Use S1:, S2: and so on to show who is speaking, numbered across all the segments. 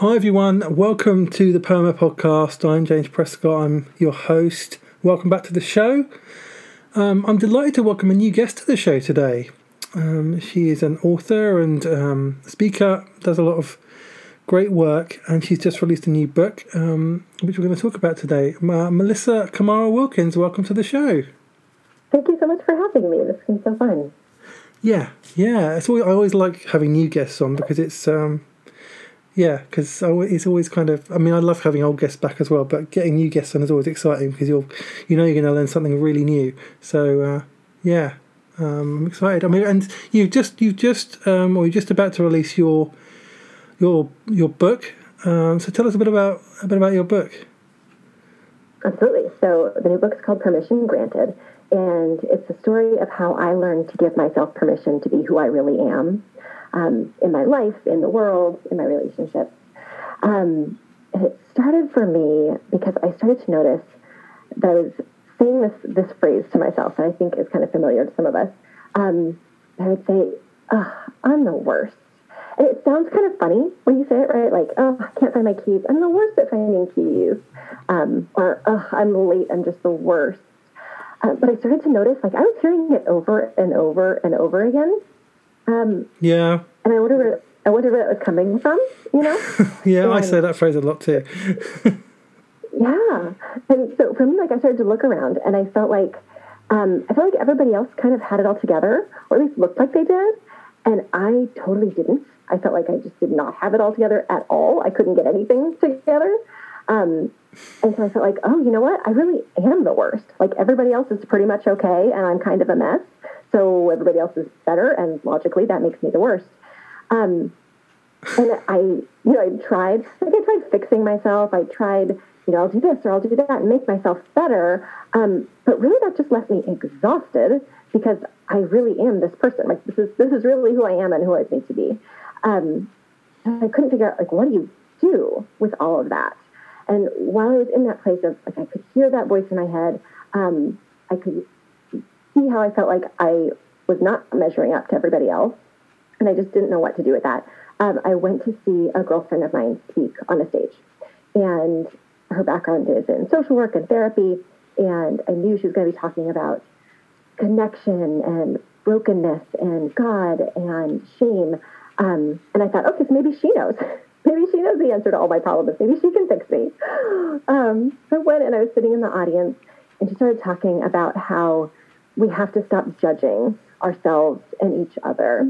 S1: Hi everyone, welcome to the Poema Podcast. I'm James Prescott, I'm your host. Welcome back to the show. Um, I'm delighted to welcome a new guest to the show today. Um, she is an author and um, speaker, does a lot of great work, and she's just released a new book, um, which we're going to talk about today. Uh, Melissa Camara Wilkins, welcome to the show.
S2: Thank you so much for having me. This has been so fun.
S1: Yeah, yeah. It's always, I always like having new guests on because it's um, yeah, because it's always kind of. I mean, I love having old guests back as well, but getting new guests on is always exciting because you'll, you know, you're going to learn something really new. So uh, yeah, um, I'm excited. I mean, and you just you just um, or you're just about to release your your your book. Um, so tell us a bit about a bit about your book.
S2: Absolutely. So the new book is called Permission Granted, and it's the story of how I learned to give myself permission to be who I really am um, in my life, in the world, in my relationships. Um, and it started for me because I started to notice that I was saying this this phrase to myself that I think is kind of familiar to some of us. Um, I would say, "I'm the worst," and it sounds kind of funny when you say it, right? Like, "Oh, I can't find my keys. I'm the worst at finding keys," um, or "Oh, I'm late. I'm just the worst." Uh, but I started to notice, like, I was hearing it over and over and over again.
S1: Um, yeah.
S2: And I wonder where I wonder where it was coming from. You know.
S1: yeah, and, I say that phrase a lot too.
S2: yeah, and so for me, like I started to look around, and I felt like um, I felt like everybody else kind of had it all together, or at least looked like they did, and I totally didn't. I felt like I just did not have it all together at all. I couldn't get anything together. Um, and so I felt like, oh, you know what? I really am the worst. Like everybody else is pretty much okay, and I'm kind of a mess. So everybody else is better, and logically, that makes me the worst. Um, and I, you know, I tried, like I tried fixing myself. I tried, you know, I'll do this or I'll do that and make myself better. Um, but really, that just left me exhausted because I really am this person. Like this is this is really who I am and who I need to be. Um, I couldn't figure out like what do you do with all of that. And while I was in that place of like I could hear that voice in my head, um, I could see how I felt like I was not measuring up to everybody else, and I just didn't know what to do with that. Um, I went to see a girlfriend of mine speak on a stage, and her background is in social work and therapy, and I knew she was going to be talking about connection and brokenness and God and shame. Um, and I thought, okay, so maybe she knows. maybe she knows the answer to all my problems. Maybe she can fix me. Um, so I went and I was sitting in the audience, and she started talking about how we have to stop judging ourselves and each other.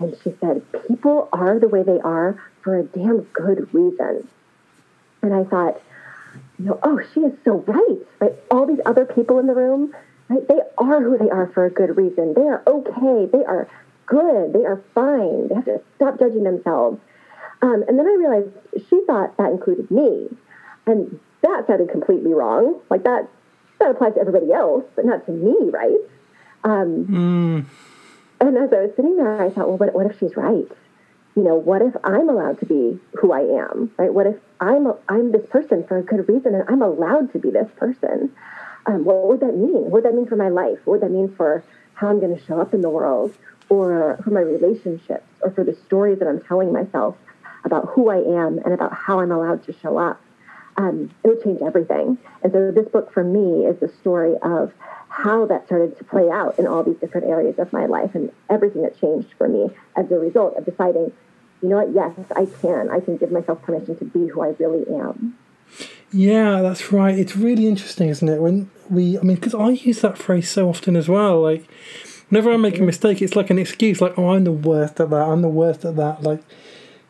S2: And she said, People are the way they are for a damn good reason. And I thought, you know, oh, she is so right. Right? All these other people in the room, right? They are who they are for a good reason. They are okay. They are good. They are fine. They have to stop judging themselves. Um, and then I realized she thought that included me. And that sounded completely wrong. Like that that applies to everybody else, but not to me, right? Um, mm. And as I was sitting there, I thought, well, what, what if she's right? You know, what if I'm allowed to be who I am, right? What if I'm I'm this person for a good reason, and I'm allowed to be this person? Um, what would that mean? What would that mean for my life? What would that mean for how I'm going to show up in the world, or for my relationships, or for the stories that I'm telling myself about who I am and about how I'm allowed to show up? Um, it would change everything. And so this book for me is the story of how that started to play out in all these different areas of my life and everything that changed for me as a result of deciding, you know what, yes, I can. I can give myself permission to be who I really am.
S1: Yeah, that's right. It's really interesting, isn't it? When we, I mean, because I use that phrase so often as well. Like, whenever I make a mm-hmm. mistake, it's like an excuse, like, oh, I'm the worst at that. I'm the worst at that. Like,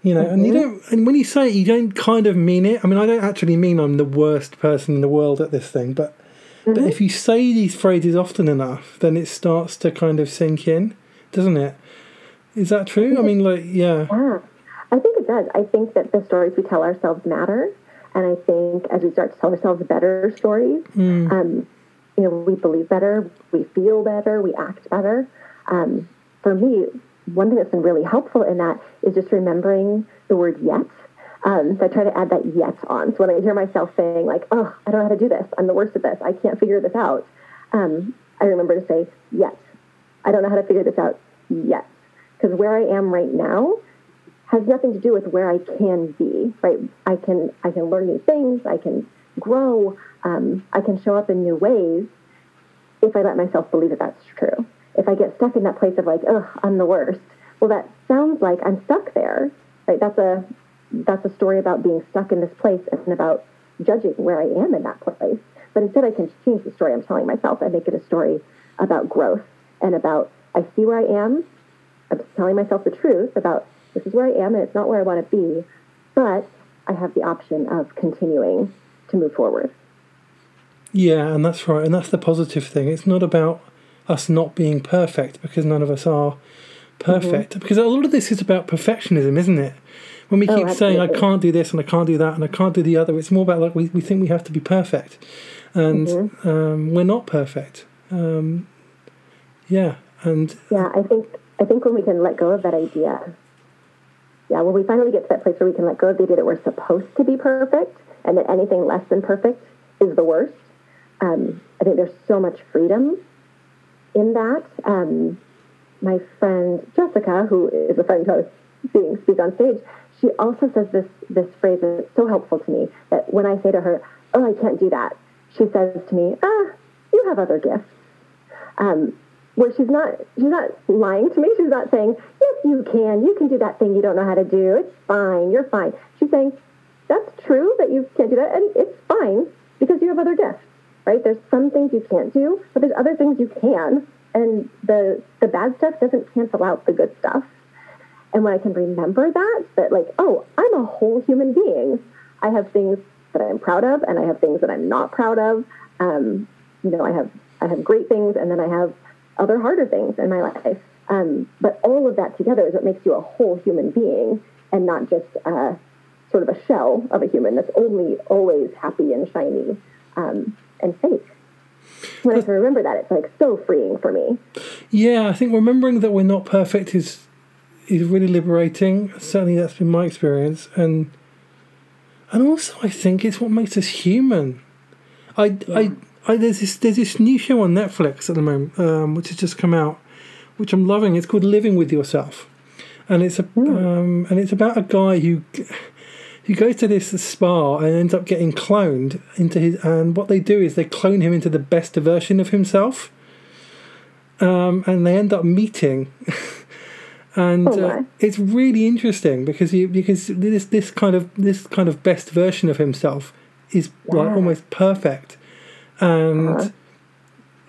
S1: you know, mm-hmm. and you mm-hmm. don't. And when you say it, you don't kind of mean it. I mean, I don't actually mean I'm the worst person in the world at this thing, but mm-hmm. but if you say these phrases often enough, then it starts to kind of sink in, doesn't it? Is that true? I, I mean, like, yeah.
S2: Yeah, I think it does. I think that the stories we tell ourselves matter, and I think as we start to tell ourselves better stories, mm. um, you know, we believe better, we feel better, we act better. Um, for me, one thing that's been really helpful in that is just remembering the word yet. Um, so I try to add that yet on. So when I hear myself saying like, "Oh, I don't know how to do this. I'm the worst at this. I can't figure this out," um, I remember to say yet. I don't know how to figure this out yet, because where I am right now has nothing to do with where I can be, right? I can I can learn new things, I can grow, um, I can show up in new ways if I let myself believe that that's true. If I get stuck in that place of like, oh, I'm the worst, well, that sounds like I'm stuck there, right? That's a that's a story about being stuck in this place and about judging where I am in that place. But instead, I can change the story I'm telling myself and make it a story about growth and about I see where I am. I'm telling myself the truth about this is where I am and it's not where I want to be, but I have the option of continuing to move forward.
S1: Yeah, and that's right. And that's the positive thing. It's not about us not being perfect because none of us are perfect. Mm-hmm. Because a lot of this is about perfectionism, isn't it? When we oh, keep saying, I can't do this and I can't do that and I can't do the other, it's more about like we, we think we have to be perfect. And mm-hmm. um, we're not perfect. Um, yeah. And
S2: yeah, I think I think when we can let go of that idea, yeah, when we finally get to that place where we can let go of the idea that we're supposed to be perfect and that anything less than perfect is the worst, um, I think there's so much freedom in that. Um, my friend Jessica, who is a friend who seeing speak on stage, she also says this this phrase that's so helpful to me that when I say to her, "Oh, I can't do that," she says to me, "Ah, you have other gifts." Um, where she's not she's not lying to me. She's not saying, "Yes, you can. You can do that thing you don't know how to do. It's fine. You're fine." She's saying, "That's true that you can't do that, and it's fine because you have other gifts." Right? There's some things you can't do, but there's other things you can, and the the bad stuff doesn't cancel out the good stuff. And when I can remember that, that like, oh, I'm a whole human being. I have things that I'm proud of, and I have things that I'm not proud of. Um, you know, I have I have great things, and then I have other harder things in my life. Um, but all of that together is what makes you a whole human being, and not just uh, sort of a shell of a human that's only always happy and shiny um, and fake. When I can remember that, it's like so freeing for me.
S1: Yeah, I think remembering that we're not perfect is is really liberating. Certainly, that's been my experience, and and also I think it's what makes us human. I yeah. I. I, there's this there's this new show on Netflix at the moment, um, which has just come out, which I'm loving. It's called Living with Yourself, and it's a mm. um, and it's about a guy who who goes to this spa and ends up getting cloned into his. And what they do is they clone him into the best version of himself, um, and they end up meeting. and oh uh, it's really interesting because he, because this this kind of this kind of best version of himself is wow. like almost perfect, and uh-huh.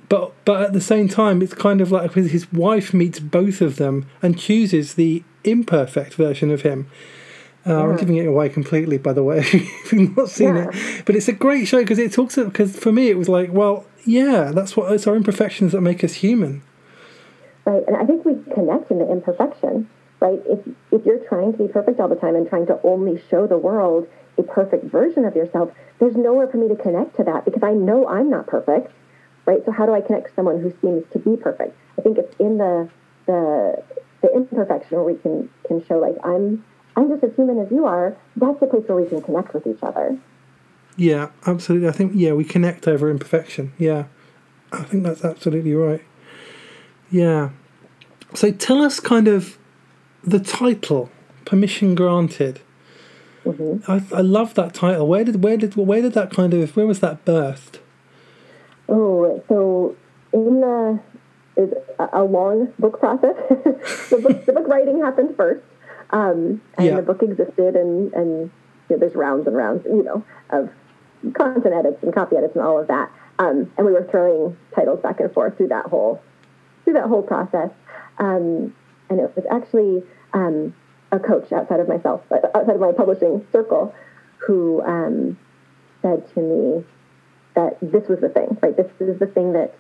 S1: but but at the same time it's kind of like his wife meets both of them and chooses the imperfect version of him. Uh, yeah. I'm giving it away completely, by the way, if you've not seen yeah. it. But it's a great show because it talks because for me it was like, well, yeah, that's what it's our imperfections that make us human
S2: right? And I think we connect in the imperfection, right? If if you're trying to be perfect all the time and trying to only show the world a perfect version of yourself, there's nowhere for me to connect to that because I know I'm not perfect, right? So how do I connect to someone who seems to be perfect? I think it's in the the the imperfection where we can can show like I'm I'm just as human as you are. That's the place where we can connect with each other.
S1: Yeah, absolutely. I think yeah, we connect over imperfection. Yeah, I think that's absolutely right. Yeah. So tell us kind of the title, Permission Granted. Mm-hmm. I, I love that title. Where did where did where did that kind of where was that birthed?
S2: Oh, so in the is a long book process. the book the book writing happened first, um, and yeah. the book existed, and and you know, there's rounds and rounds, you know, of content edits and copy edits and all of that. Um, and we were throwing titles back and forth through that whole through that whole process. Um, and it was actually um, a coach outside of myself, outside of my publishing circle, who um, said to me that this was the thing, right? This is the thing that,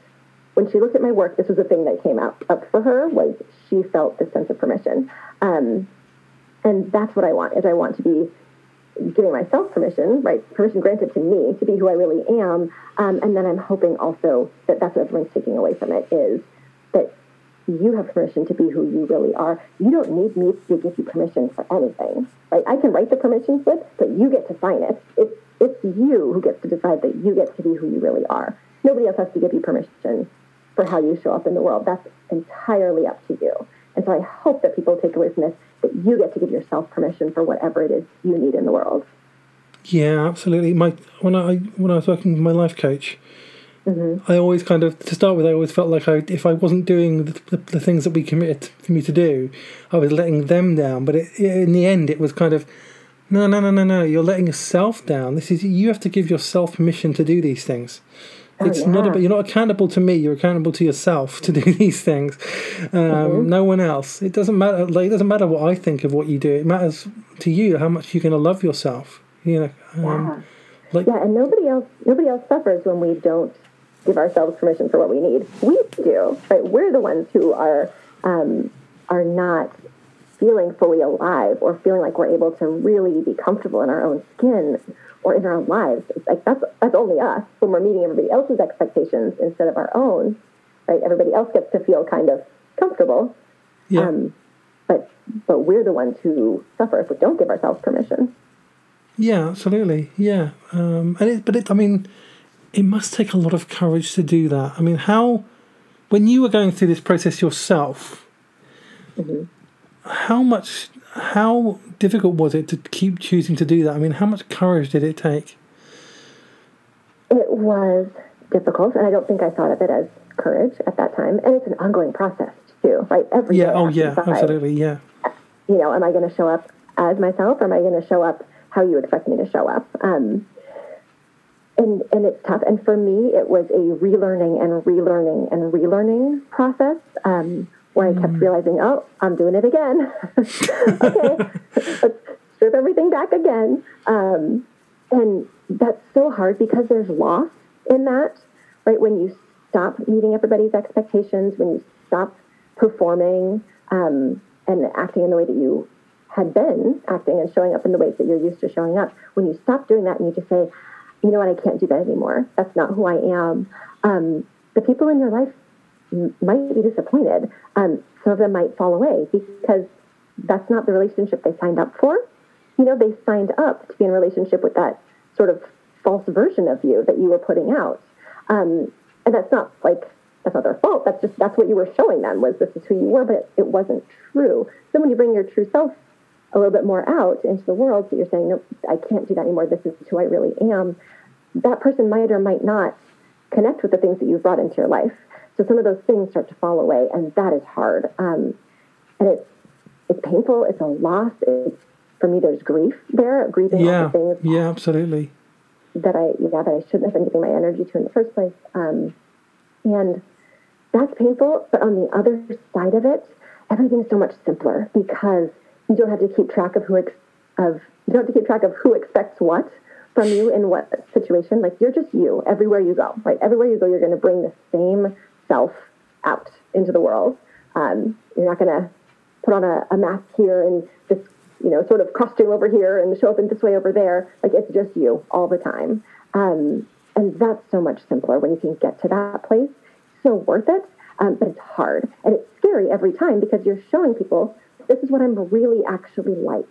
S2: when she looked at my work, this was the thing that came out up for her was she felt this sense of permission, um, and that's what I want. Is I want to be giving myself permission, right? Permission granted to me to be who I really am, um, and then I'm hoping also that that's what everyone's taking away from it is that you have permission to be who you really are. You don't need me to give you permission for anything, right? I can write the permission slip, but you get to sign it. It's it's you who gets to decide that you get to be who you really are. Nobody else has to give you permission for how you show up in the world. That's entirely up to you. And so I hope that people take away from this that you get to give yourself permission for whatever it is you need in the world.
S1: Yeah, absolutely. My when I when I was working with my life coach, mm-hmm. I always kind of to start with, I always felt like I if I wasn't doing the, the, the things that we committed for me to do, I was letting them down. But it, in the end, it was kind of no, no, no, no, no. You're letting yourself down. This is you have to give yourself permission to do these things. It's not
S2: yeah.
S1: about you're not accountable to me. You're accountable to yourself to do these things. Um, No one else. It doesn't matter. Like it doesn't matter what I think of what you do. It matters to you how much you're going to love yourself. You know. Um,
S2: Yeah.
S1: Like
S2: Yeah, and nobody else nobody else suffers when we don't give ourselves permission for what we need. We do, right? We're the ones who are um, are not feeling fully alive or feeling like we're able to really be comfortable in our own skin or in our own lives. It's like that's that's only us when we're meeting everybody else's expectations instead of our own. Right? Everybody else gets to feel kind of comfortable.
S1: yeah.
S2: Um, but but we're the ones who suffer if we don't give ourselves permission.
S1: Yeah, absolutely. Yeah, um, and it, but it, I mean, it must take a lot of courage to do that. I mean, how, when you were going through this process yourself, how much, how difficult was it to keep choosing to do that? I mean, how much courage did it take?
S2: It was difficult, and I don't think I thought of it as courage at that time. And it's an ongoing process too, right? Every
S1: Yeah. Oh,
S2: I have to
S1: yeah.
S2: decide,
S1: Absolutely. Yeah.
S2: You know, am I going to show up as myself, or am I going to show up how you expect me to show up? Um, and and it's tough. And for me, it was a relearning and relearning and relearning process. Um, where I kept realizing, oh, I'm doing it again. okay, let's strip everything back again. Um, and that's so hard because there's loss in that, right? When you stop meeting everybody's expectations, when you stop performing um, and acting in the way that you had been acting and showing up in the ways that you're used to showing up, when you stop doing that and you just say, you know what, I can't do that anymore. That's not who I am. Um, the people in your life might be disappointed. Um, some of them might fall away because that's not the relationship they signed up for. You know, they signed up to be in a relationship with that sort of false version of you that you were putting out. Um, and that's not like that's not their fault. That's just that's what you were showing them was this is who you were, but it wasn't true. So when you bring your true self a little bit more out into the world, so you're saying, no, I can't do that anymore. This is who I really am. That person might or might not connect with the things that you've brought into your life. So some of those things start to fall away, and that is hard. Um, and it's it's painful. It's a loss. It's for me. There's grief there, grieving all
S1: Yeah.
S2: the things
S1: Yeah. Absolutely.
S2: that I yeah that I shouldn't have been giving my energy to in the first place. Um, and that's painful. But on the other side of it, everything's so much simpler because you don't have to keep track of who ex- of you don't have to keep track of who expects what from you in what situation. Like you're just you everywhere you go. Right, everywhere you go, you're going to bring the same self out into the world. Um, you're not going to put on a, a mask here and this you know sort of costume over here and show up in this way over there. Like it's just you all the time. Um, and that's so much simpler when you can get to that place. So worth it um, but it's hard. And it's scary every time because you're showing people this is what i'm really actually like.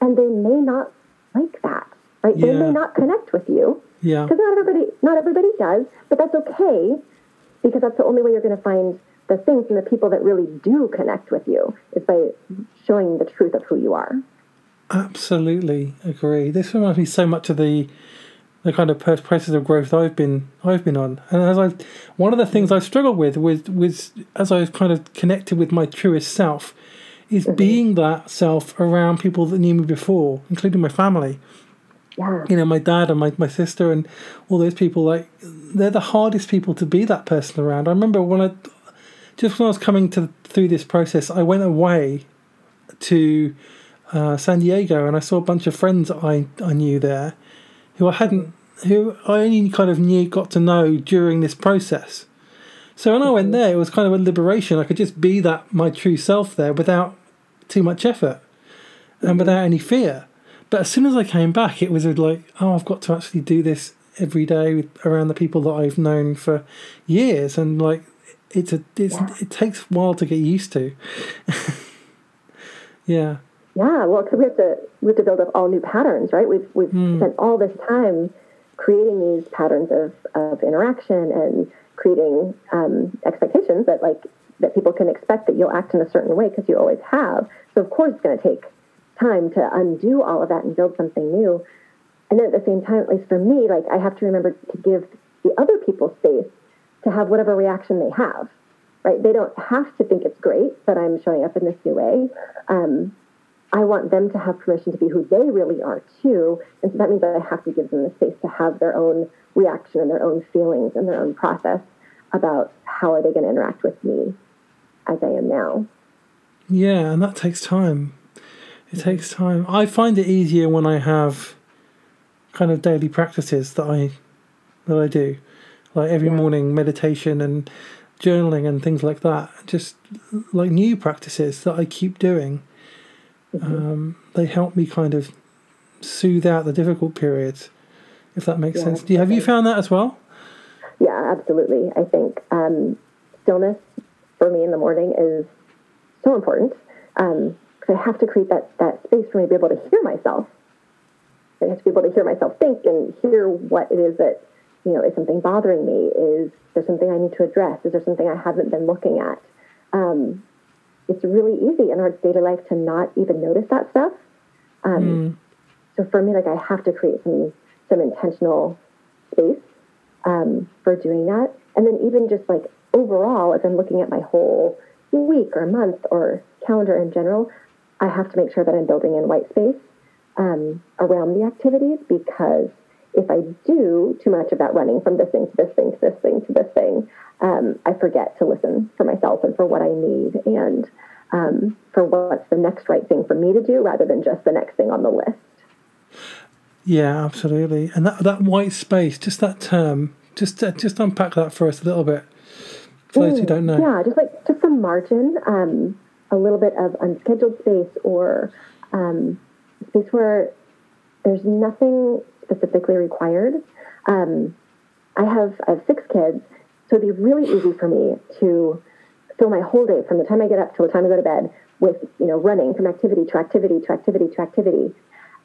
S2: And they may not like that right? They may not connect with you.
S1: Yeah.
S2: because not everybody not everybody does but that's okay because that's the only way you're going to find the things and the people that really do connect with you is by showing the truth of who you are.
S1: Absolutely agree. This reminds me so much of the the kind of process of growth I've been I've been on, and as I one of the things I struggled with was was as I was kind of connected with my truest self, is mm-hmm. being that self around people that knew me before, including my family. You know, my dad and my, my sister and all those people. Like they're the hardest people to be that person around. I remember when I just when I was coming to through this process, I went away to uh, San Diego, and I saw a bunch of friends I I knew there, who I hadn't, who I only kind of knew, got to know during this process. So when I went there, it was kind of a liberation. I could just be that my true self there without too much effort and without any fear. But as soon as I came back, it was like, oh, I've got to actually do this every day with, around the people that I've known for years, and like, it's a it's, it takes a while to get used to. yeah.
S2: Yeah. Well, because we have to we have to build up all new patterns, right? We've we've spent all this time creating these patterns of, of interaction and creating um, expectations that like that people can expect that you'll act in a certain way because you always have. So of course it's going to take time to undo all of that and build something new. And then at the same time, at least for me, like I have to remember to give the other people space to have whatever reaction they have. Right? They don't have to think it's great that I'm showing up in this new way. Um, I want them to have permission to be who they really are too. And so that means that I have to give them the space to have their own reaction and their own feelings and their own process about how are they going to interact with me as I am now.
S1: Yeah, and that takes time. It takes time. I find it easier when I have kind of daily practices that I that I do, like every morning meditation and journaling and things like that. Just like new practices that I keep doing. Mm-hmm. Um, they help me kind of soothe out the difficult periods, if that makes yeah, sense. Do you, have you found that as well?
S2: Yeah, absolutely. I think um, stillness for me in the morning is so important um, I have to create that, that space for me to be able to hear myself. I have to be able to hear myself think and hear what it is that, you know, is something bothering me? Is there something I need to address? Is there something I haven't been looking at? Um, it's really easy in our daily life to not even notice that stuff. Um, mm. So for me, like I have to create some some intentional space um, for doing that, and then even just like overall, as I'm looking at my whole week or month or calendar in general, I have to make sure that I'm building in white space um, around the activities because if I do too much of that running from this thing to this thing to this thing to this thing, um, I forget to listen for myself and for what I need and um, for what's the next right thing for me to do rather than just the next thing on the list.
S1: Yeah, absolutely. And that that white space, just that term, just uh, just unpack that for us a little bit. For those who don't know.
S2: Yeah, just like just some margin, um, a little bit of unscheduled space or um, space where there's nothing specifically required. Um, I have I have six kids, so it'd be really easy for me to fill my whole day from the time I get up till the time I go to bed with you know running from activity to activity to activity to activity,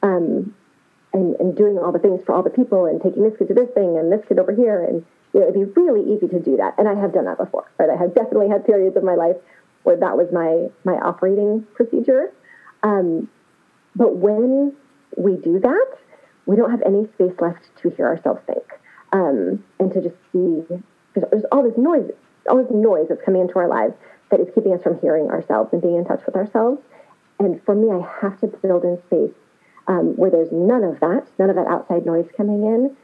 S2: um, and and doing all the things for all the people and taking this kid to this thing and this kid over here. And you know it'd be really easy to do that. And I have done that before right? I have definitely had periods of my life where that was my my operating procedure, um, but when we do that we don't have any space left to hear ourselves think um, and to just see. There's, there's all this noise, all this noise that's coming into our lives that is keeping us from hearing ourselves and being in touch with ourselves. And for me, I have to build in space um, where there's none of that, none of that outside noise coming in,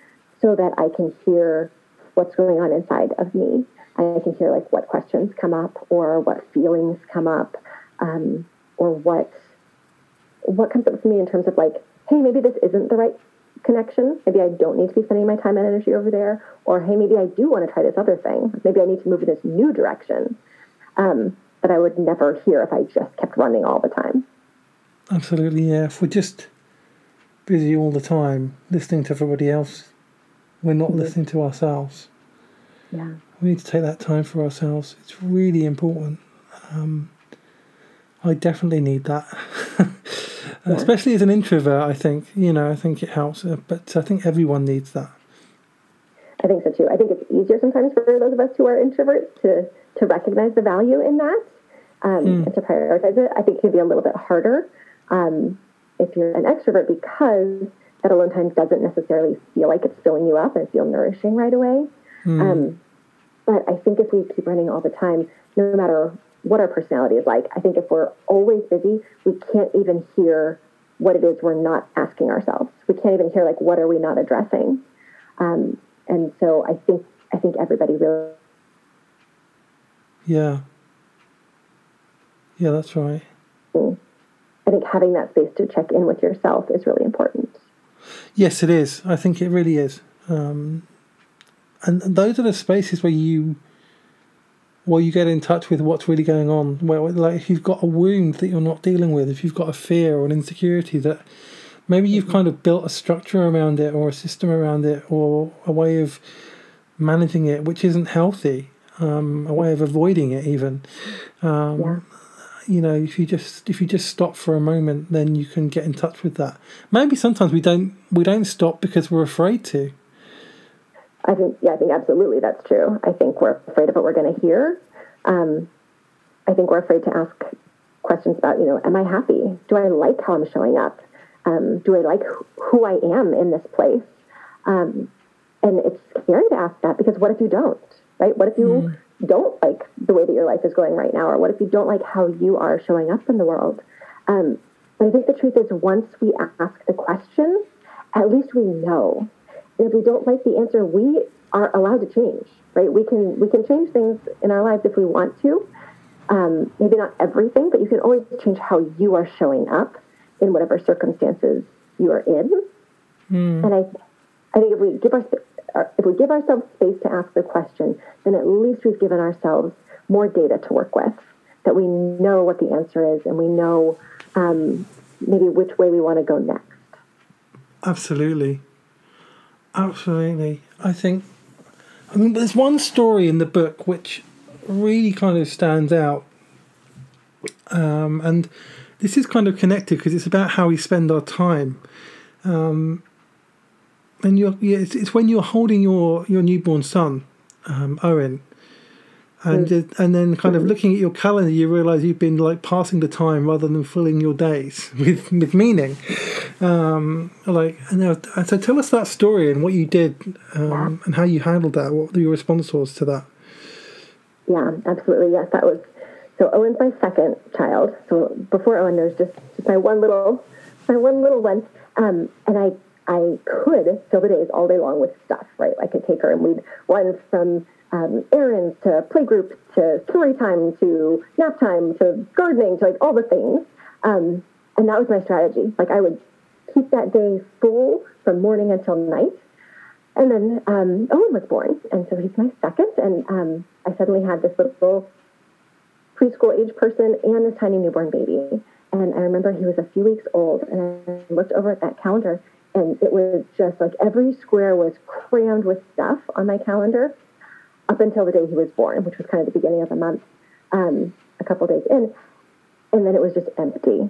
S2: so that I can hear what's going on inside of me. I can hear like what questions come up or what feelings come up um, or what what comes up for me in terms of like, hey, maybe this isn't the right connection. Maybe I don't need to be spending my time and energy over there. Or, hey, maybe I do want to try this other thing. Maybe I need to move in this new direction um, that I would never hear if I just kept running all the time.
S1: Absolutely, yeah. If we're just busy all the time listening to everybody else, we're not mm-hmm. listening to ourselves.
S2: Yeah.
S1: We need to take that time for ourselves. It's really important. Um, I definitely need that. yeah. especially as an introvert. I think you know, I think it helps, uh, but I think everyone needs that.
S2: I think so too. I think it's easier sometimes for those of us who are introverts to to recognize the value in that um, mm. and to prioritize it. I think it can be a little bit harder um, if you're an extrovert because that alone time doesn't necessarily feel like it's filling you up and feel nourishing right away. Mm. Um, but I think if we keep running all the time, no matter what our personality is like. I think if we're always busy, we can't even hear what it is we're not asking ourselves. We can't even hear like what are we not addressing. Um, and so I think I think everybody really.
S1: Yeah. Yeah, that's right.
S2: I think having that space to check in with yourself is really important.
S1: Yes, it is. I think it really is. Um, and those are the spaces where you or you get in touch with what's really going on. Where, like, if you've got a wound that you're not dealing with, if you've got a fear or an insecurity that maybe you've kind of built a structure around it or a system around it or a way of managing it which isn't healthy, um, a way of avoiding it even. Um, yeah. You know, if you just if you just stop for a moment, then you can get in touch with that. Maybe sometimes we don't we don't stop because we're afraid to.
S2: I think, yeah, I think absolutely that's true. I think we're afraid of what we're going to hear. Um, I think we're afraid to ask questions about, you know, am I happy? Do I like how I'm showing up? Um, do I like who I am in this place? Um, and it's scary to ask that because what if you don't, right? What if you mm. don't like the way that your life is going right now? Or what if you don't like how you are showing up in the world? Um, but I think the truth is, once we ask the question, at least we know. And if we don't like the answer, we are allowed to change, right? We can we can change things in our lives if we want to. Um, maybe not everything, but you can always change how you are showing up in whatever circumstances you are in. Mm. And I, I think if we give our if we give ourselves space to ask the question, then at least we've given ourselves more data to work with. That we know what the answer is, and we know um, maybe which way we want to go next.
S1: Absolutely, absolutely. I think. I mean, there's one story in the book which really kind of stands out, um, and this is kind of connected because it's about how we spend our time. Um, and you're, yeah, it's, it's, when you're holding your, your newborn son, um, Owen, and and then kind of looking at your calendar, you realise you've been like passing the time rather than filling your days with with meaning. Um, like, and so tell us that story and what you did um, and how you handled that. What your response was to that?
S2: Yeah, absolutely. Yes, that was so Owen's my second child. So before Owen, there's just, just my one little, my one little one. Um, and I, I could fill the days all day long with stuff, right? I could take her and we'd run from um, errands to playgroup to story time to nap time to gardening to like all the things. Um, and that was my strategy. Like I would keep that day full from morning until night. And then um, Owen was born, and so he's my second, and um, I suddenly had this little preschool age person and this tiny newborn baby. And I remember he was a few weeks old, and I looked over at that calendar, and it was just like every square was crammed with stuff on my calendar up until the day he was born, which was kind of the beginning of the month, um, a couple days in. And then it was just empty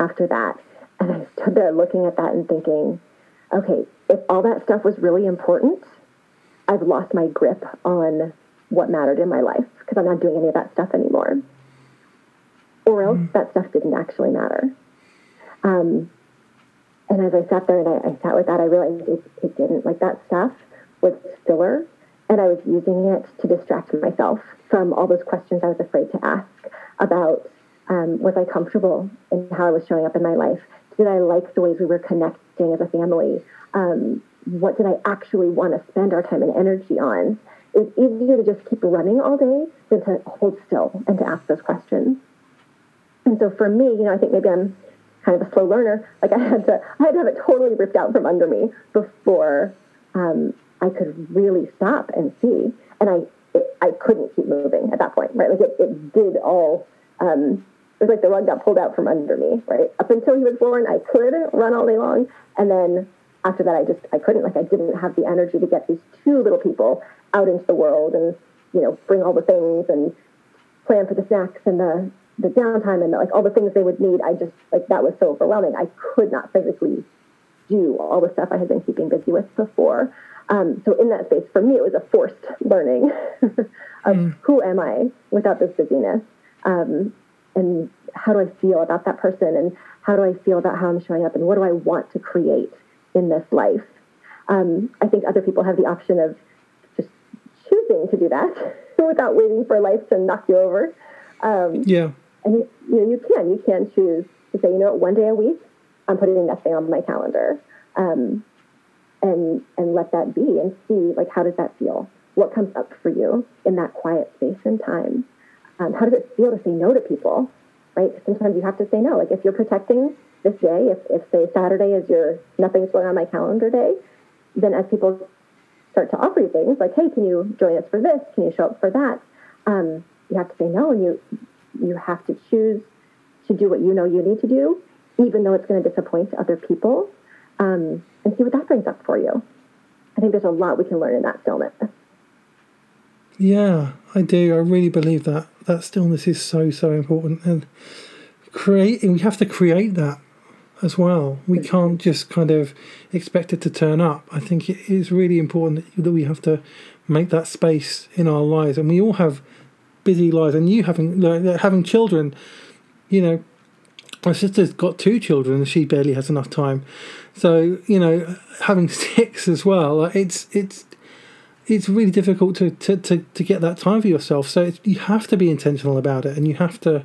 S2: after that. And I stood there looking at that and thinking, okay, if all that stuff was really important, I've lost my grip on what mattered in my life because I'm not doing any of that stuff anymore. Or else mm. that stuff didn't actually matter. Um, and as I sat there and I, I sat with that, I realized it, it, didn't. Like that stuff was filler, and I was using it to distract myself from all those questions I was afraid to ask about um, was I comfortable in how I was showing up in my life? Did I like the ways we were connecting as a family? Um, what did I actually want to spend our time and energy on? it's easier to just keep running all day than to hold still and to ask those questions. And so for me, you know, I think maybe I'm kind of a slow learner. Like I had to, I had to have it totally ripped out from under me before um, I could really stop and see. And I, it, I couldn't keep moving at that point, right? Like it, it did all. Um, it was like the rug got pulled out from under me, right? Up until he was born, I could run all day long, and then after that, I just I couldn't. Like I didn't have the energy to get these two little people out into the world and you know bring all the things and plan for the snacks and the the downtime and the, like all the things they would need. I just like that was so overwhelming. I could not physically do all the stuff I had been keeping busy with before. Um, so in that space, for me, it was a forced learning of mm. who am I without this busyness, um, and how do I feel about that person, and how do I feel about how I'm showing up, and what do I want to create in this life. Um, I think other people have the option of just choosing to do that without waiting for life to knock you over. Um,
S1: yeah.
S2: And you, you, know, you can. You can choose to say, you know, one day a week, I'm putting nothing on my calendar, um, and and let that be, and see like how does that feel? What comes up for you in that quiet space and time? Um, how does it feel to say no to people? Right? Sometimes you have to say no. Like if you're protecting this day, if if say Saturday is your nothing's going on my calendar day, then as people start to offer you things like, hey, can you join us for this? Can you show up for that? Um, you have to say no, and you you have to choose to do what you know you need to do, even though it's going to disappoint other people, um, and see what that brings up for you. I think there's a lot we can learn in that stillness.
S1: Yeah, I do. I really believe that that stillness is so so important, and creating we have to create that as well. We mm-hmm. can't just kind of expect it to turn up. I think it is really important that we have to make that space in our lives, and we all have busy lives. And you having uh, having children, you know, my sister's got two children and she barely has enough time. So you know, having six as well, it's it's it's really difficult to, to, to, to get that time for yourself. So you have to be intentional about it and you have to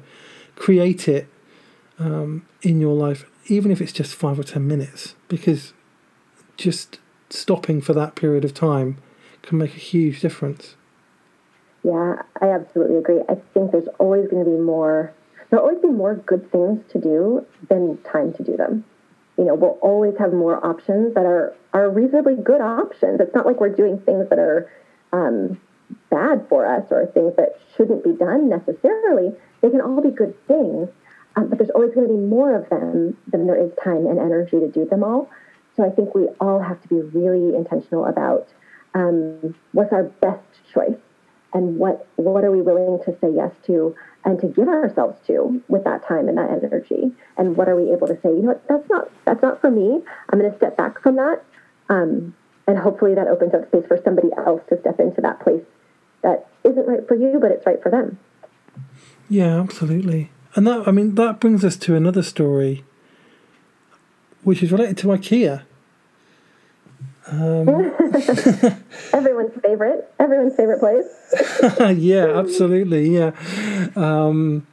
S1: create it um, in your life, even if it's just five or ten minutes, because just stopping for that period of time can make a huge difference.
S2: Yeah, I absolutely agree. I think there's always going to be more, there'll always be more good things to do than time to do them you know, we'll always have more options that are, are reasonably good options. It's not like we're doing things that are um, bad for us or things that shouldn't be done necessarily. They can all be good things, um, but there's always going to be more of them than there is time and energy to do them all. So I think we all have to be really intentional about um, what's our best choice and what what are we willing to say yes to and to give ourselves to with that time and that energy. And what are we able to say? You know what? That's not that's not for me. I'm going to step back from that. Um, and hopefully that opens up space for somebody else to step into that place that isn't right for you but it's right for them.
S1: Yeah absolutely. And that i mean that brings us to another story which is related to ikea
S2: um, everyone's favorite, everyone's favorite place.
S1: yeah, absolutely. Yeah, um,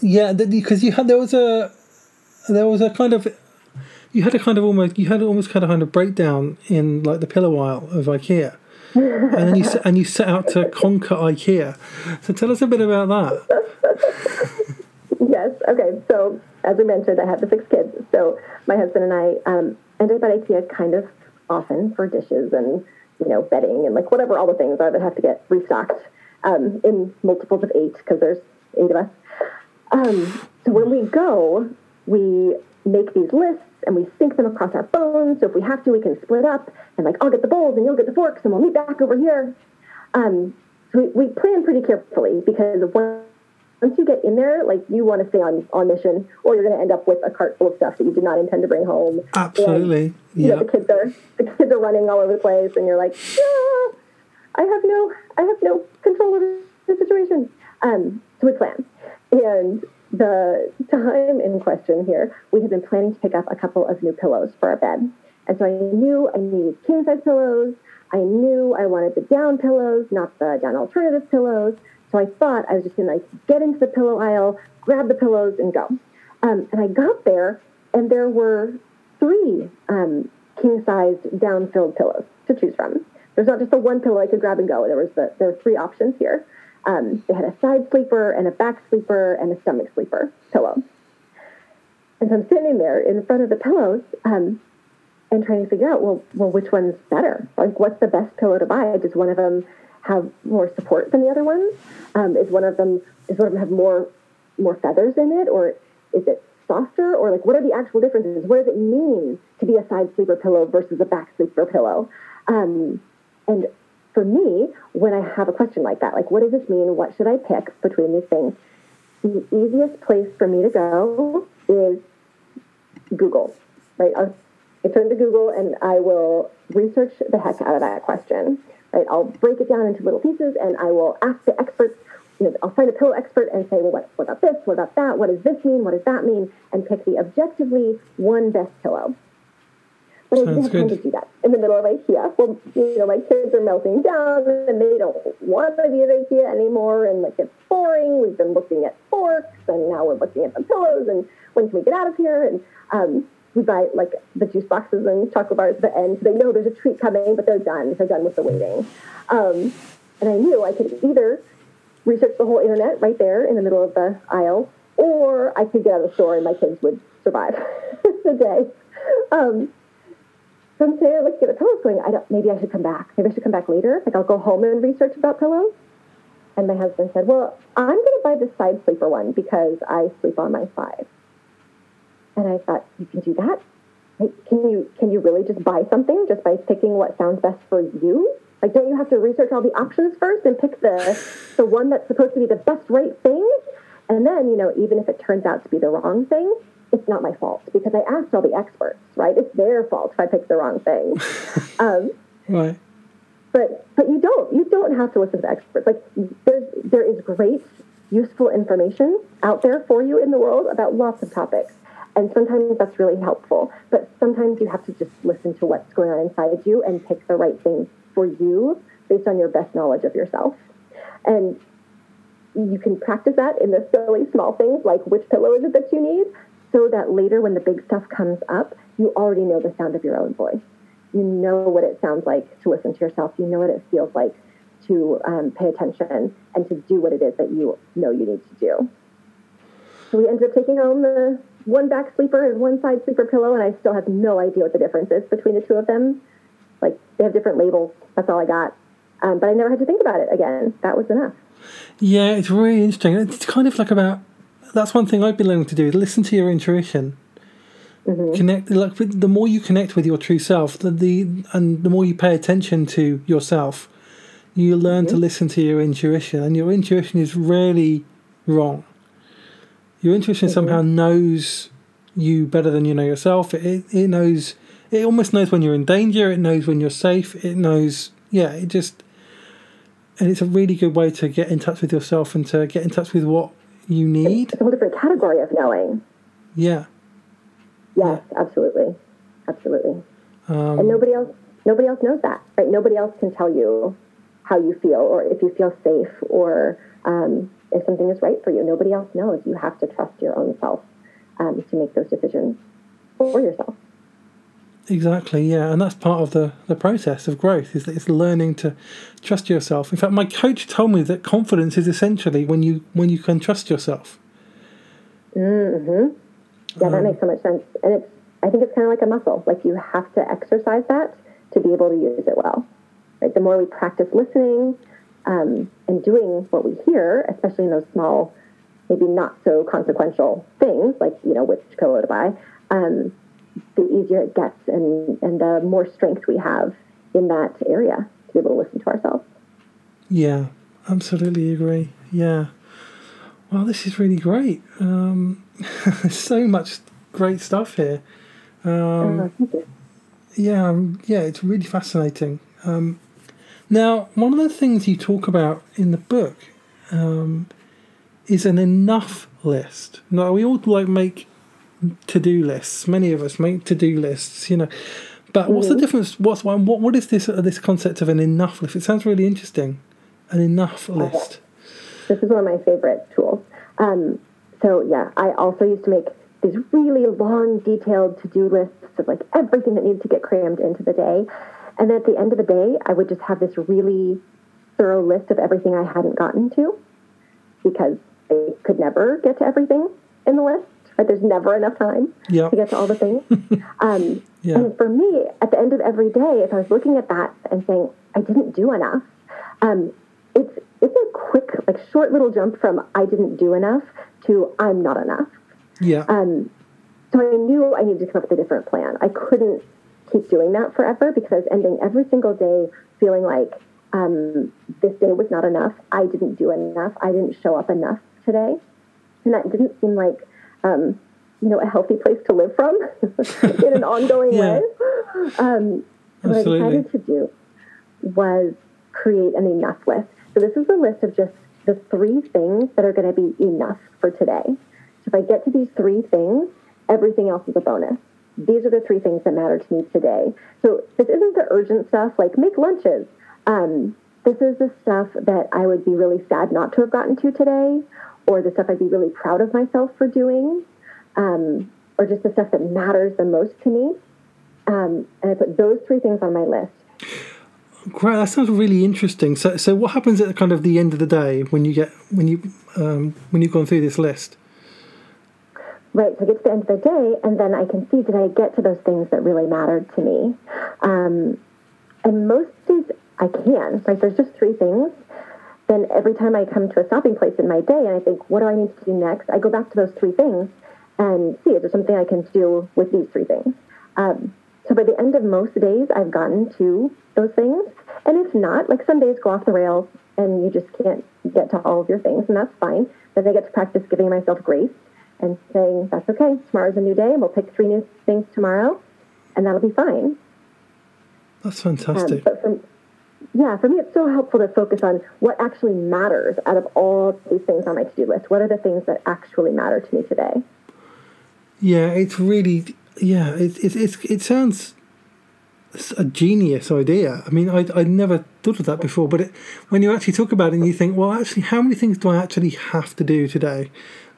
S1: yeah. Because you had there was a there was a kind of you had a kind of almost you had almost kind of kind of breakdown in like the pillow aisle of IKEA. and then you and you set out to conquer IKEA. So tell us a bit about that.
S2: yes. Okay. So as we mentioned, I have the six kids. So my husband and I um, ended up at IKEA kind of often for dishes and you know bedding and like whatever all the things are that have to get restocked um, in multiples of eight because there's eight of us. Um, so when we go, we make these lists and we sync them across our phones. So if we have to, we can split up and like I'll get the bowls and you'll get the forks and we'll meet back over here. Um, so we, we plan pretty carefully because when once you get in there, like you want to stay on, on mission, or you're going to end up with a cart full of stuff that you did not intend to bring home.
S1: Absolutely,
S2: yeah. the kids are the kids are running all over the place, and you're like, ah, I have no, I have no control over the situation. Um, so we plan, and the time in question here, we had been planning to pick up a couple of new pillows for our bed, and so I knew I needed king size pillows. I knew I wanted the down pillows, not the down alternative pillows. So I thought I was just going to like get into the pillow aisle, grab the pillows, and go. Um, and I got there, and there were three um, king-sized down-filled pillows to choose from. There's not just the one pillow I could grab and go. There was the, there were three options here. Um, they had a side sleeper and a back sleeper and a stomach sleeper pillow. And so I'm sitting there in front of the pillows um, and trying to figure out, well, well, which one's better? Like, what's the best pillow to buy? Does one of them have more support than the other ones? Um, is one of them is one of them have more more feathers in it, or is it softer, or like what are the actual differences? What does it mean to be a side sleeper pillow versus a back sleeper pillow? Um, and for me, when I have a question like that, like what does this mean? What should I pick between these things? The easiest place for me to go is Google, right? I'll, I turn to Google and I will research the heck out of that question. Right? I'll break it down into little pieces and I will ask the experts, you know, I'll find a pillow expert and say, well, what, what about this? What about that? What does this mean? What does that mean? And pick the objectively one best pillow. But I didn't have time to do that in the middle of IKEA. Well, you know, my kids are melting down and they don't want to be at IKEA anymore. And like, it's boring. We've been looking at forks and now we're looking at the pillows and when can we get out of here? And, um, we buy like the juice boxes and chocolate bars at the end. So they know there's a treat coming, but they're done. They're done with the waiting. Um, and I knew I could either research the whole internet right there in the middle of the aisle, or I could get out of the store and my kids would survive the day. Um, so I'm saying, let's get a pillows going. I don't, maybe I should come back. Maybe I should come back later. Like I'll go home and research about pillows. And my husband said, well, I'm going to buy the side sleeper one because I sleep on my side. And I thought, you can do that? Can you can you really just buy something just by picking what sounds best for you? Like, don't you have to research all the options first and pick the the one that's supposed to be the best right thing? And then, you know, even if it turns out to be the wrong thing, it's not my fault because I asked all the experts, right? It's their fault if I picked the wrong thing.
S1: um, right.
S2: But but you don't you don't have to listen to experts. Like there's there is great useful information out there for you in the world about lots of topics. And sometimes that's really helpful. But sometimes you have to just listen to what's going on inside you and pick the right thing for you based on your best knowledge of yourself. And you can practice that in the silly small things like which pillow is it that you need, so that later when the big stuff comes up, you already know the sound of your own voice. You know what it sounds like to listen to yourself. You know what it feels like to um, pay attention and to do what it is that you know you need to do. So we ended up taking home the one back sleeper and one side sleeper pillow, and I still have no idea what the difference is between the two of them. Like they have different labels. That's all I got. Um, but I never had to think about it again. That was enough.
S1: Yeah, it's really interesting. It's kind of like about that's one thing I've been learning to do: listen to your intuition. Mm-hmm. Connect. Like the more you connect with your true self, the, the and the more you pay attention to yourself, you learn mm-hmm. to listen to your intuition, and your intuition is rarely wrong. Your intuition mm-hmm. somehow knows you better than you know yourself. It, it knows. It almost knows when you're in danger. It knows when you're safe. It knows. Yeah. It just. And it's a really good way to get in touch with yourself and to get in touch with what you need.
S2: It's a whole different category of knowing.
S1: Yeah.
S2: Yes, yeah. absolutely, absolutely. Um, and nobody else, nobody else knows that, right? Nobody else can tell you how you feel or if you feel safe or um, if something is right for you. Nobody else knows. You have to trust your own self um, to make those decisions for yourself.
S1: Exactly, yeah, and that's part of the, the process of growth is that it's learning to trust yourself. In fact, my coach told me that confidence is essentially when you when you can trust yourself.
S2: Hmm. Yeah, that um, makes so much sense, and it's I think it's kind of like a muscle. Like you have to exercise that to be able to use it well. Right? The more we practice listening um, and doing what we hear, especially in those small, maybe not so consequential things, like you know which pillow to buy, um, the easier it gets, and and the more strength we have in that area to be able to listen to ourselves.
S1: Yeah, absolutely agree. Yeah. Well, this is really great. Um, so much great stuff here. Um, oh, yeah, um, yeah, it's really fascinating. Um, now, one of the things you talk about in the book um, is an enough list. Now, we all like make to-do lists. Many of us make to-do lists, you know. But what's the difference? What's what? What is this? This concept of an enough list? It sounds really interesting. An enough list.
S2: This is one of my favorite tools. Um, so yeah, I also used to make these really long, detailed to-do lists of like everything that needed to get crammed into the day. And then at the end of the day, I would just have this really thorough list of everything I hadn't gotten to because I could never get to everything in the list. Right? There's never enough time yep. to get to all the things. um, yeah. And for me, at the end of every day, if I was looking at that and saying I didn't do enough, um, it's it's a quick, like short little jump from I didn't do enough to I'm not enough.
S1: Yeah.
S2: Um, so I knew I needed to come up with a different plan. I couldn't keep doing that forever because ending every single day feeling like um, this day was not enough. I didn't do enough. I didn't show up enough today. And that didn't seem like, um, you know, a healthy place to live from in an ongoing yeah. way. Um, what I decided to do was create an enough list. So this is a list of just the three things that are going to be enough for today. So if I get to these three things, everything else is a bonus these are the three things that matter to me today. So this isn't the urgent stuff like make lunches. Um, this is the stuff that I would be really sad not to have gotten to today, or the stuff I'd be really proud of myself for doing, um, or just the stuff that matters the most to me. Um, and I put those three things on my list.
S1: Great, that sounds really interesting. So, so what happens at kind of the end of the day when you get when you um, when you've gone through this list?
S2: Right, so I get to the end of the day, and then I can see did I get to those things that really mattered to me. Um, and most days I can. Right, there's just three things. Then every time I come to a stopping place in my day, and I think, what do I need to do next? I go back to those three things and see is there something I can do with these three things. Um, so by the end of most days, I've gotten to those things. And if not, like some days go off the rails and you just can't get to all of your things, and that's fine. Then I get to practice giving myself grace and saying, that's okay, tomorrow's a new day, and we'll pick three new things tomorrow, and that'll be fine.
S1: That's fantastic.
S2: Um, but for, yeah, for me, it's so helpful to focus on what actually matters out of all these things on my to do list. What are the things that actually matter to me today?
S1: Yeah, it's really yeah. It it it, it sounds a genius idea. I mean, I I never thought of that before. But it, when you actually talk about it, and you think, well, actually, how many things do I actually have to do today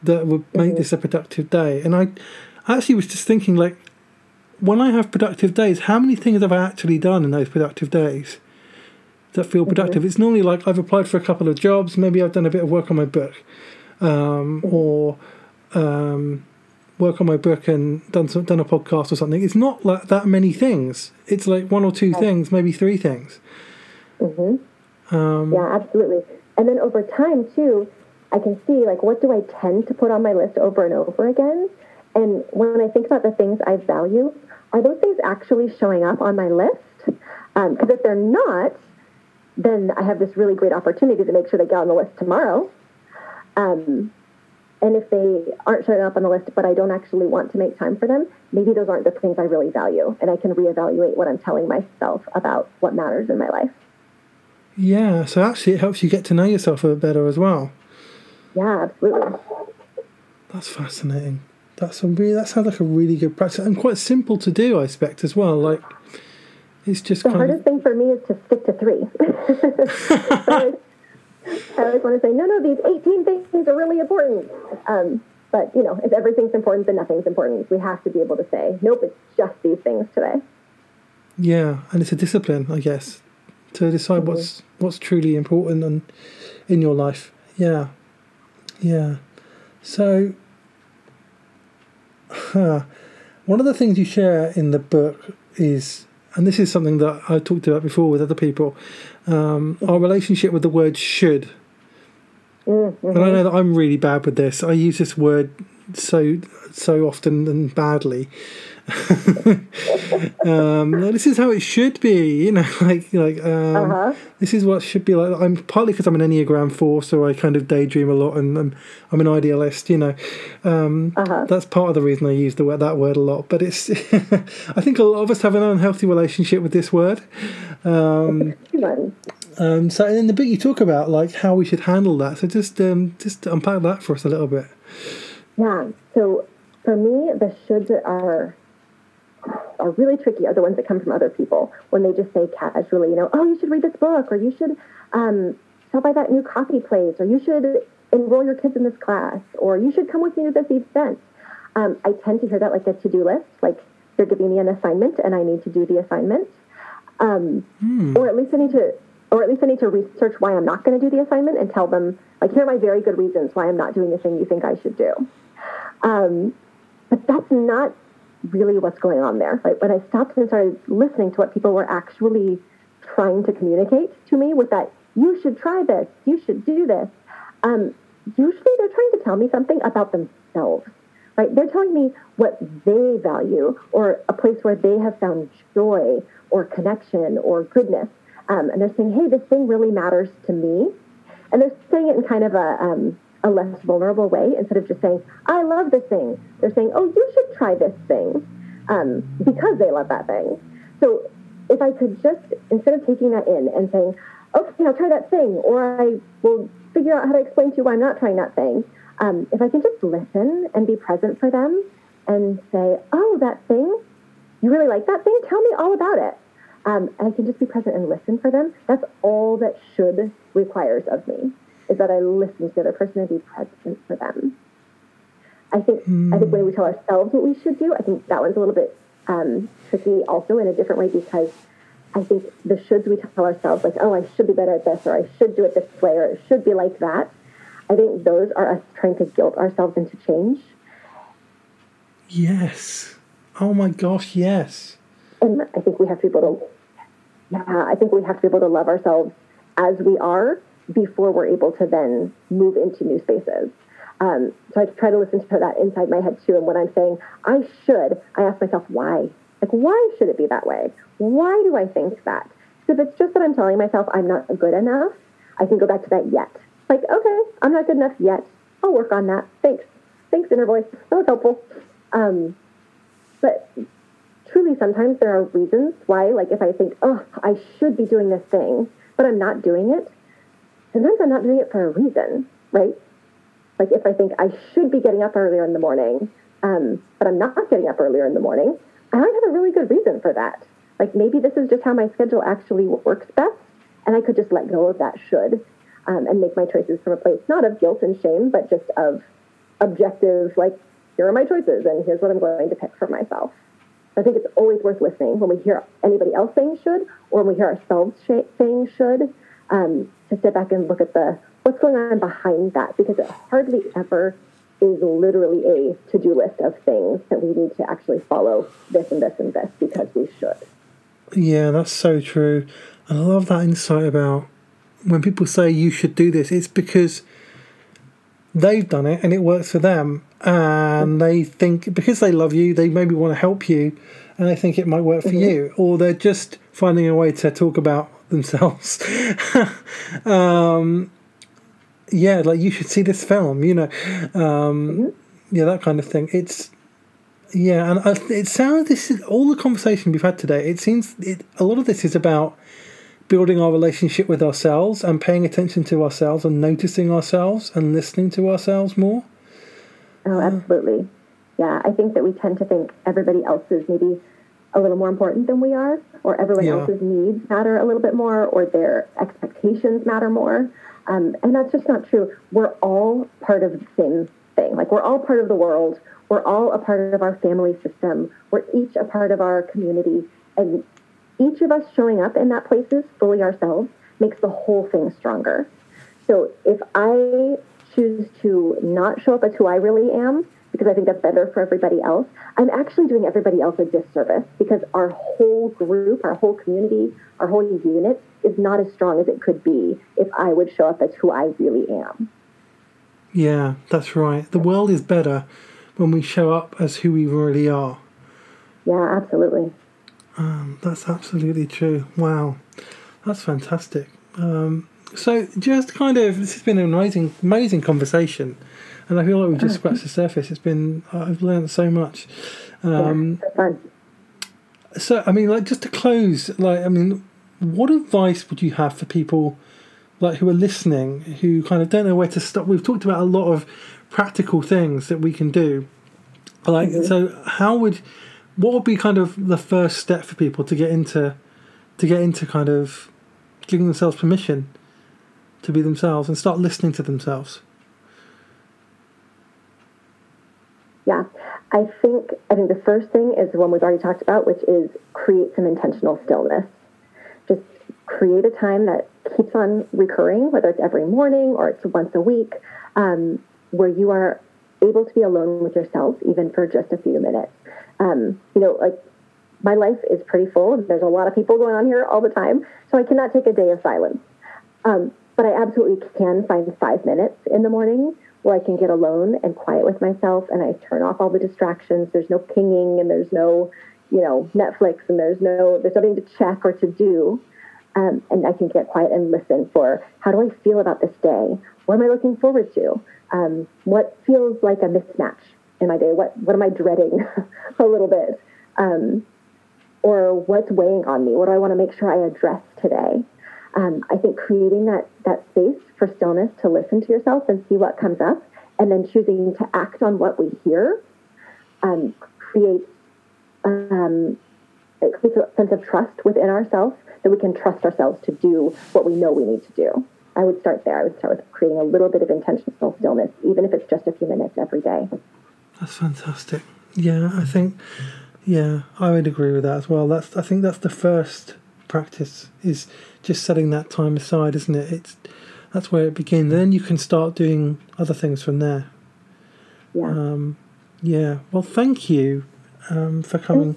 S1: that would make mm-hmm. this a productive day? And I actually was just thinking, like, when I have productive days, how many things have I actually done in those productive days? that feel productive. Mm-hmm. It's normally like I've applied for a couple of jobs, maybe I've done a bit of work on my book, um, mm-hmm. or um, work on my book and done some, done a podcast or something. It's not like that many things. It's like one or two things, maybe three things.
S2: Mm-hmm. Um, yeah, absolutely. And then over time too, I can see like what do I tend to put on my list over and over again. And when I think about the things I value, are those things actually showing up on my list? Because um, if they're not, then I have this really great opportunity to make sure they get on the list tomorrow. Um, and if they aren't showing up on the list, but I don't actually want to make time for them, maybe those aren't the things I really value. And I can reevaluate what I'm telling myself about what matters in my life.
S1: Yeah, so actually it helps you get to know yourself a bit better as well.
S2: Yeah, absolutely.
S1: That's fascinating. That's a really that sounds like a really good practice and quite simple to do, I expect as well. Like it's just
S2: the hardest of... thing for me is to stick to three. I, always, want to say, no, no, these 18 things are really important. Um, but, you know, if everything's important, then nothing's important. We have to be able to say, nope, it's just these things today.
S1: Yeah, and it's a discipline, I guess, to decide mm-hmm. what's what's truly important and in your life. Yeah, yeah. So, huh, one of the things you share in the book is and this is something that I talked about before with other people, um, our relationship with the word should. Mm-hmm. And I know that I'm really bad with this. I use this word so so often and badly. um, this is how it should be, you know, like like um, uh-huh. this is what should be like. I'm partly because I'm an Enneagram four, so I kind of daydream a lot, and I'm, I'm an idealist, you know. Um, uh-huh. That's part of the reason I use the word that word a lot. But it's, I think a lot of us have an unhealthy relationship with this word. Um, um, so in the book you talk about like how we should handle that. So just um, just unpack that for us a little bit.
S2: Yeah. So for me, the shoulds are are really tricky are the ones that come from other people when they just say casually, you know, oh, you should read this book, or you should um, stop by that new coffee place, or you should enroll your kids in this class, or you should come with me to this event. Um, I tend to hear that like a to-do list, like they're giving me an assignment and I need to do the assignment, um, hmm. or at least I need to, or at least I need to research why I'm not going to do the assignment and tell them like here are my very good reasons why I'm not doing the thing you think I should do. Um, but that's not really what's going on there. Like when I stopped and started listening to what people were actually trying to communicate to me with that, you should try this, you should do this. Um, usually they're trying to tell me something about themselves, right? They're telling me what they value or a place where they have found joy or connection or goodness. Um, and they're saying, hey, this thing really matters to me. And they're saying it in kind of a, um, a less vulnerable way instead of just saying, I love this thing. They're saying, oh, you should try this thing um, because they love that thing. So if I could just, instead of taking that in and saying, okay, I'll try that thing, or I will figure out how to explain to you why I'm not trying that thing, um, if I can just listen and be present for them and say, oh, that thing, you really like that thing? Tell me all about it. Um, and I can just be present and listen for them. That's all that should requires of me is that I listen to the other person and be present for them. I think mm. I think when we tell ourselves what we should do, I think that one's a little bit um, tricky also in a different way because I think the shoulds we tell ourselves, like, oh, I should be better at this, or I should do it this way, or it should be like that. I think those are us trying to guilt ourselves into change.
S1: Yes. Oh my gosh, yes.
S2: And I think we have to be able to, yeah, I think we have to be able to love ourselves as we are before we're able to then move into new spaces. Um, so I try to listen to that inside my head too. And when I'm saying I should, I ask myself why. Like, why should it be that way? Why do I think that? So if it's just that I'm telling myself I'm not good enough, I can go back to that yet. Like, okay, I'm not good enough yet. I'll work on that. Thanks. Thanks, inner voice. That was helpful. Um, but truly, sometimes there are reasons why, like if I think, oh, I should be doing this thing, but I'm not doing it, sometimes I'm not doing it for a reason, right? Like if I think I should be getting up earlier in the morning, um, but I'm not getting up earlier in the morning, I might have a really good reason for that. Like maybe this is just how my schedule actually works best, and I could just let go of that should um, and make my choices from a place not of guilt and shame, but just of objective, like, here are my choices, and here's what I'm going to pick for myself. I think it's always worth listening when we hear anybody else saying should, or when we hear ourselves sh- saying should, um, to step back and look at the what's going on behind that, because it hardly ever is literally a to-do list of things that we need to actually follow this and this and this because we should.
S1: Yeah, that's so true. And I love that insight about when people say you should do this, it's because they've done it and it works for them. And they think because they love you, they maybe want to help you and they think it might work for mm-hmm. you. Or they're just finding a way to talk about themselves. um, yeah, like you should see this film, you know. Um. Yeah, that kind of thing. It's yeah, and I, it sounds this is all the conversation we've had today. It seems it, a lot of this is about building our relationship with ourselves and paying attention to ourselves and noticing ourselves and listening to ourselves more.
S2: Oh, absolutely. Yeah, I think that we tend to think everybody else is maybe a little more important than we are, or everyone yeah. else's needs matter a little bit more, or their expectations matter more. Um, and that's just not true. We're all part of the same thing. Like, we're all part of the world. We're all a part of our family system. We're each a part of our community. And each of us showing up in that places fully ourselves makes the whole thing stronger. So if I choose to not show up as who I really am, because I think that's better for everybody else, I'm actually doing everybody else a disservice because our whole group, our whole community, our whole unit is not as strong as it could be if I would show up as who I really am.
S1: Yeah, that's right. The world is better when we show up as who we really are.
S2: Yeah, absolutely.
S1: Um, that's absolutely true. Wow, that's fantastic. Um, so, just kind of, this has been an amazing, amazing conversation, and I feel like we've just scratched the surface. It's been, I've learned so much. Um, yeah, so, I mean, like, just to close, like, I mean, what advice would you have for people, like, who are listening, who kind of don't know where to stop? We've talked about a lot of practical things that we can do. Like, mm-hmm. so how would what would be kind of the first step for people to get into to get into kind of giving themselves permission to be themselves and start listening to themselves?
S2: Yeah, I think I think the first thing is the one we've already talked about, which is create some intentional stillness. Just create a time that keeps on recurring, whether it's every morning or it's once a week, um, where you are able to be alone with yourself, even for just a few minutes um, you know, like my life is pretty full. There's a lot of people going on here all the time, so I cannot take a day of silence. Um, but I absolutely can find five minutes in the morning where I can get alone and quiet with myself, and I turn off all the distractions. There's no pinging, and there's no, you know, Netflix, and there's no, there's nothing to check or to do. Um, and I can get quiet and listen for how do I feel about this day? What am I looking forward to? Um, what feels like a mismatch in my day? What what am I dreading a little bit? Um, or what's weighing on me? What do I want to make sure I address today? Um, I think creating that that space for stillness to listen to yourself and see what comes up, and then choosing to act on what we hear, um, creates um, it creates a sense of trust within ourselves that we can trust ourselves to do what we know we need to do. I would start there. I would start with creating a little bit of intentional stillness, even if it's just a few minutes every day.
S1: That's fantastic. Yeah, I think yeah, I would agree with that as well. That's I think that's the first practice is just setting that time aside, isn't it? It's that's where it begins. Then you can start doing other things from there.
S2: Yeah.
S1: Um, yeah. Well, thank you um, for coming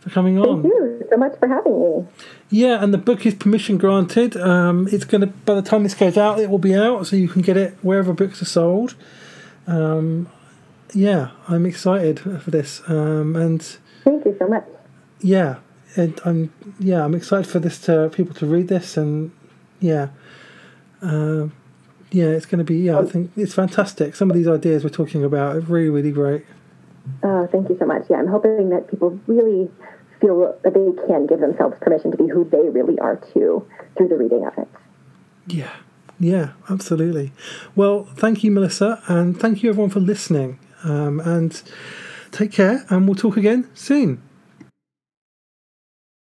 S1: for coming on.
S2: Thank you so much for having me.
S1: Yeah, and the book is permission granted. Um, it's going to by the time this goes out, it will be out, so you can get it wherever books are sold. Um, yeah, I'm excited for this, um, and
S2: thank you so much.
S1: Yeah, and I'm yeah, I'm excited for this to people to read this, and yeah, uh, yeah, it's going to be yeah. I think it's fantastic. Some of these ideas we're talking about are really really great.
S2: Oh, thank you so much. Yeah, I'm hoping that people really feel that they can give themselves permission to be who they really are too through the reading of it.
S1: Yeah, yeah, absolutely. Well, thank you, Melissa, and thank you everyone for listening. Um, and take care, and we'll talk again soon.